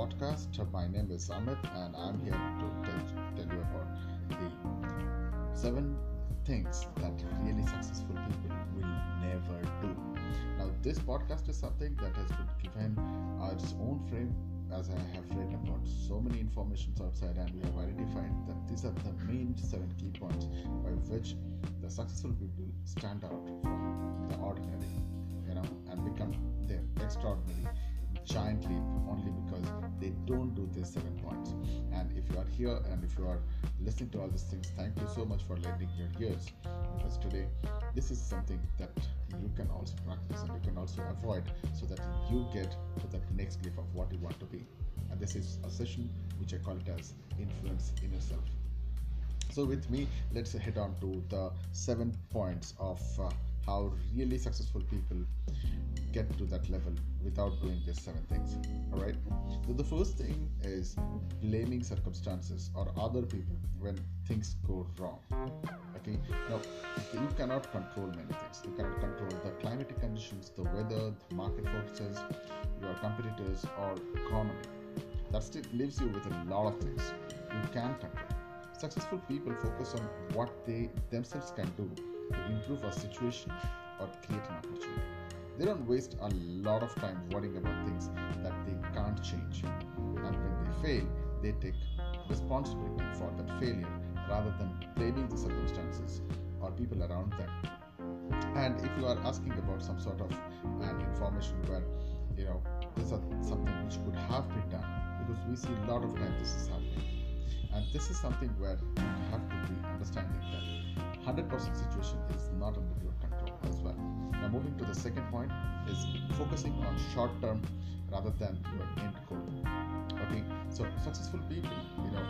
podcast. My name is Amit, and I'm here to tell, tell you about the seven things that really successful people will never do. Now, this podcast is something that has been given uh, its own frame as I have read about so many informations outside, and we have identified that these are the main seven key points by which the successful people stand out from the ordinary, you know, and become the extraordinary giant leap only because don't do these seven points. And if you are here and if you are listening to all these things, thank you so much for lending your ears because today this is something that you can also practice and you can also avoid so that you get to that next leap of what you want to be. And this is a session which I call it as influence inner self. So, with me, let's head on to the seven points of uh, how really successful people get to that level without doing these seven things. All right. So the first thing is blaming circumstances or other people when things go wrong. Okay. Now you cannot control many things. You cannot control the climatic conditions, the weather, the market forces, your competitors, or economy. That still leaves you with a lot of things you can control. Successful people focus on what they themselves can do to improve a situation or create an opportunity. They don't waste a lot of time worrying about things that they can't change. And when they fail, they take responsibility for that failure rather than blaming the circumstances or people around them. And if you are asking about some sort of an information where you know this is something which could have been done, because we see a lot of times this is happening, and this is something where you have to be understanding that 100% situation is not under your control as well. Now, moving to the second point is focusing on short term rather than your end goal. Okay, so successful people, you know,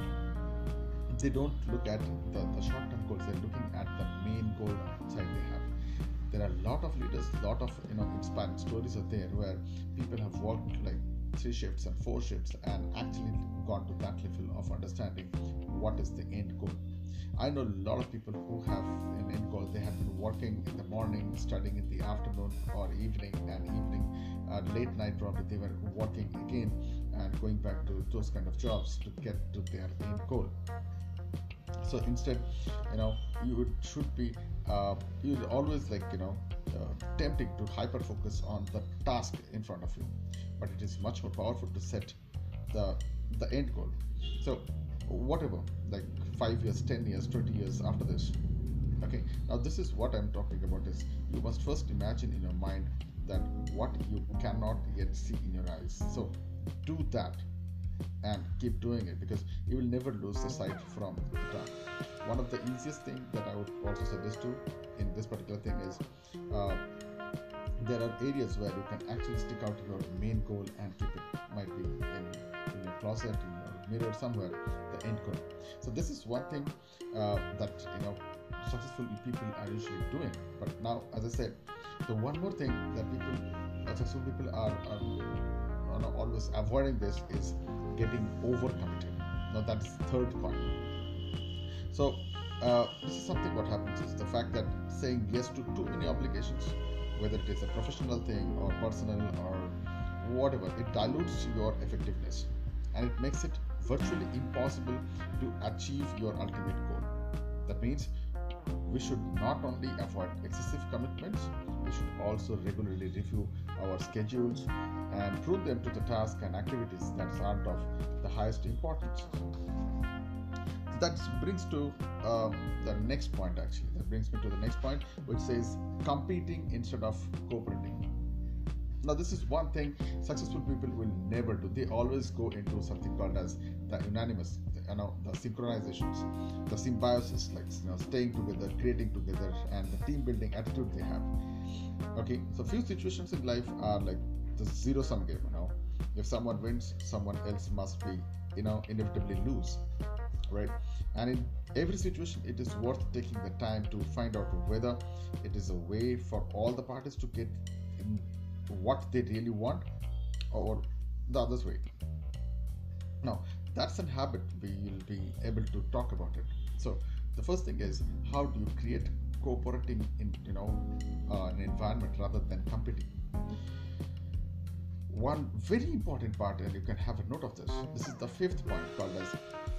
they don't look at the, the short term goals, they're looking at the main goal outside they have. There are a lot of leaders, a lot of you know inspiring stories are there where people have worked like three shifts and four shifts and actually gone to that level of understanding what is the end goal I know a lot of people who have an end goal. They have been working in the morning, studying in the afternoon or evening, and evening, uh, late night probably they were working again and going back to those kind of jobs to get to their end goal. So instead, you know, you should be uh, you always like you know uh, tempting to hyper focus on the task in front of you, but it is much more powerful to set the the end goal. So whatever, like five years, 10 years, 20 years after this. Okay, now this is what I'm talking about is you must first imagine in your mind that what you cannot yet see in your eyes. So do that and keep doing it because you will never lose the sight from the target. One of the easiest thing that I would also suggest to in this particular thing is uh, there are areas where you can actually stick out your main goal and keep it. Might be in, in your closet, in mirror somewhere, the end goal. So this is one thing uh, that you know successful people are usually doing. But now, as I said, the one more thing that people, successful people are, are, are always avoiding this is getting overcommitted. Now that's the third point. So uh, this is something what happens is the fact that saying yes to too many obligations, whether it is a professional thing or personal or whatever, it dilutes your effectiveness and it makes it virtually impossible to achieve your ultimate goal. That means we should not only avoid excessive commitments, we should also regularly review our schedules and prove them to the tasks and activities that aren't of the highest importance. That brings to uh, the next point actually. That brings me to the next point, which says competing instead of cooperating. Now, this is one thing successful people will never do. They always go into something called as the unanimous, you know, the synchronizations, the symbiosis, like you know, staying together, creating together, and the team building attitude they have. Okay, so few situations in life are like the zero sum game. You know, if someone wins, someone else must be, you know, inevitably lose, right? And in every situation, it is worth taking the time to find out whether it is a way for all the parties to get what they really want or the other way. Now, that's a habit we will be able to talk about it. So, the first thing is how do you create cooperating in you know uh, an environment rather than competing. one very important part, and you can have a note of this. This is the fifth point called as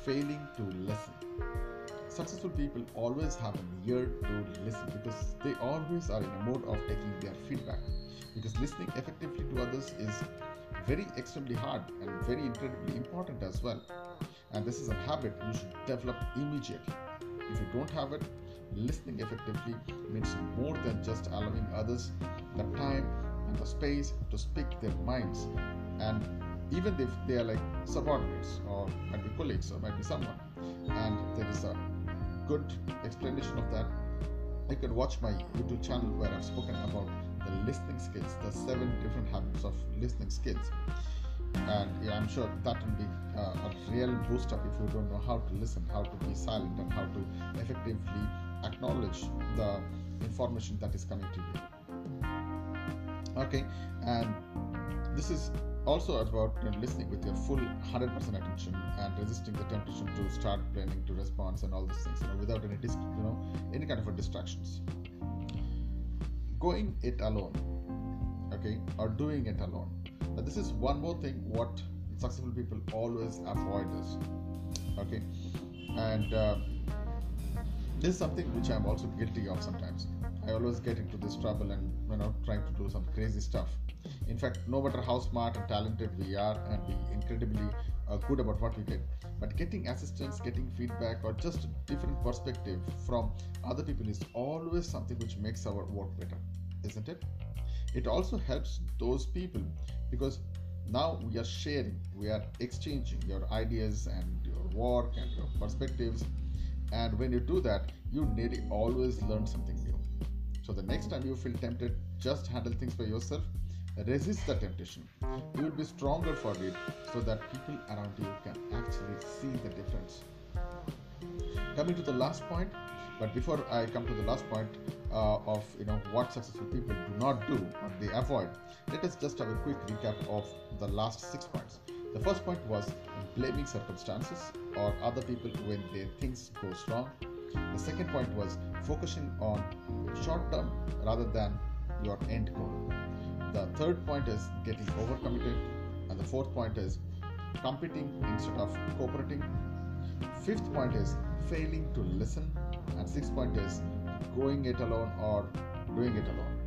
failing to listen. Successful people always have an ear to listen because they always are in a mode of taking their feedback. Because listening effectively to others is very extremely hard and very incredibly important as well. And this is a habit you should develop immediately. If you don't have it, listening effectively means more than just allowing others the time and the space to speak their minds. And even if they are like subordinates or might be colleagues or might be someone, and there is a good explanation of that, you can watch my YouTube channel where I've spoken about the listening skills, the seven different habits of listening skills. And yeah, I'm sure that will be uh, a real boost up if you don't know how to listen, how to be silent, and how to effectively acknowledge the information that is coming to you. Okay, and this is also about you know, listening with your full 100% attention and resisting the temptation to start planning to response and all these things you know without any dis- you know any kind of a distractions. Going it alone okay or doing it alone. Now this is one more thing what successful people always avoid this okay and uh, this is something which i'm also guilty of sometimes. I always get into this trouble and you know trying to do some crazy stuff in fact no matter how smart and talented we are and be incredibly uh, good about what we get but getting assistance getting feedback or just different perspective from other people is always something which makes our work better isn't it? It also helps those people because now we are sharing we are exchanging your ideas and your work and your perspectives. And when you do that you nearly always learn something new. So the next time you feel tempted just handle things by yourself resist the temptation. You will be stronger for it so that people around you can actually see the difference. Coming to the last point but before i come to the last point uh, of you know what successful people do not do or they avoid let us just have a quick recap of the last six points. The first point was blaming circumstances or other people when their things go wrong. The second point was focusing on short term rather than your end goal the third point is getting overcommitted. And the fourth point is competing instead of cooperating. Fifth point is failing to listen. And sixth point is going it alone or doing it alone.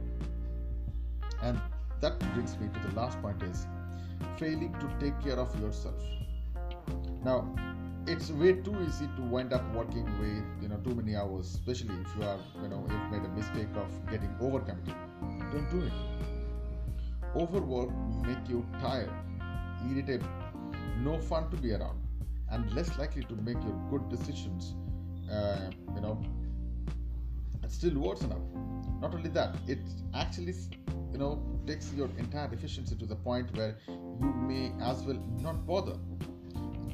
And that brings me to the last point is failing to take care of yourself. Now, it's way too easy to wind up working with you know too many hours, especially if you are you know you've made a mistake of getting overcommitted. Don't do it Overwork make you tired, irritable, no fun to be around, and less likely to make your good decisions. Uh, you know, it's still worse enough. Not only that, it actually you know takes your entire efficiency to the point where you may as well not bother.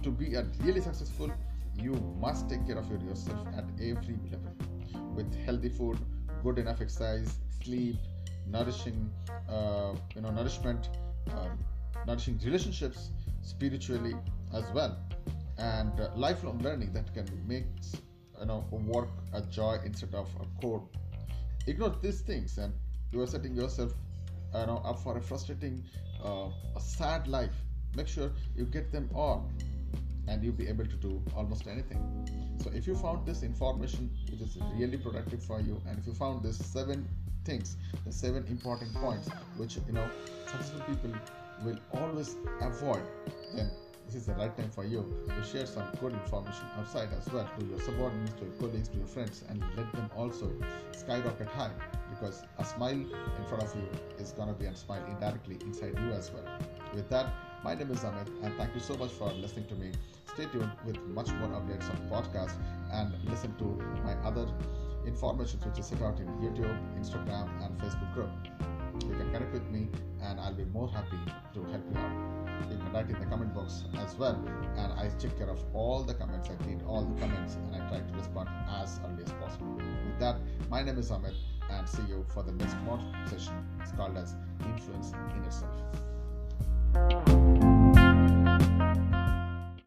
To be a really successful, you must take care of yourself at every level with healthy food, good enough exercise, sleep, nourishing, uh, you know, nourishment, uh, nourishing relationships spiritually as well, and uh, lifelong learning that can make you know work a joy instead of a chore. Ignore these things, and you are setting yourself you know up for a frustrating, uh, a sad life. Make sure you get them all and you'll be able to do almost anything. So if you found this information which is really productive for you, and if you found this seven things, the seven important points which you know successful people will always avoid, then this is the right time for you to share some good information outside as well to your subordinates, to your colleagues, to your friends, and let them also skyrocket high because a smile in front of you is gonna be a smile indirectly inside you as well. With that, my name is Amit, and thank you so much for listening to me. Stay tuned with much more updates on podcast and listen to my other information which is set out in YouTube, Instagram, and Facebook group. You can connect with me, and I'll be more happy to help you out. You can write in the comment box as well, and I take care of all the comments. I read all the comments, and I try to respond as early as possible. With that, my name is Amit, and see you for the next mod session. It's called as Influence Inner Self.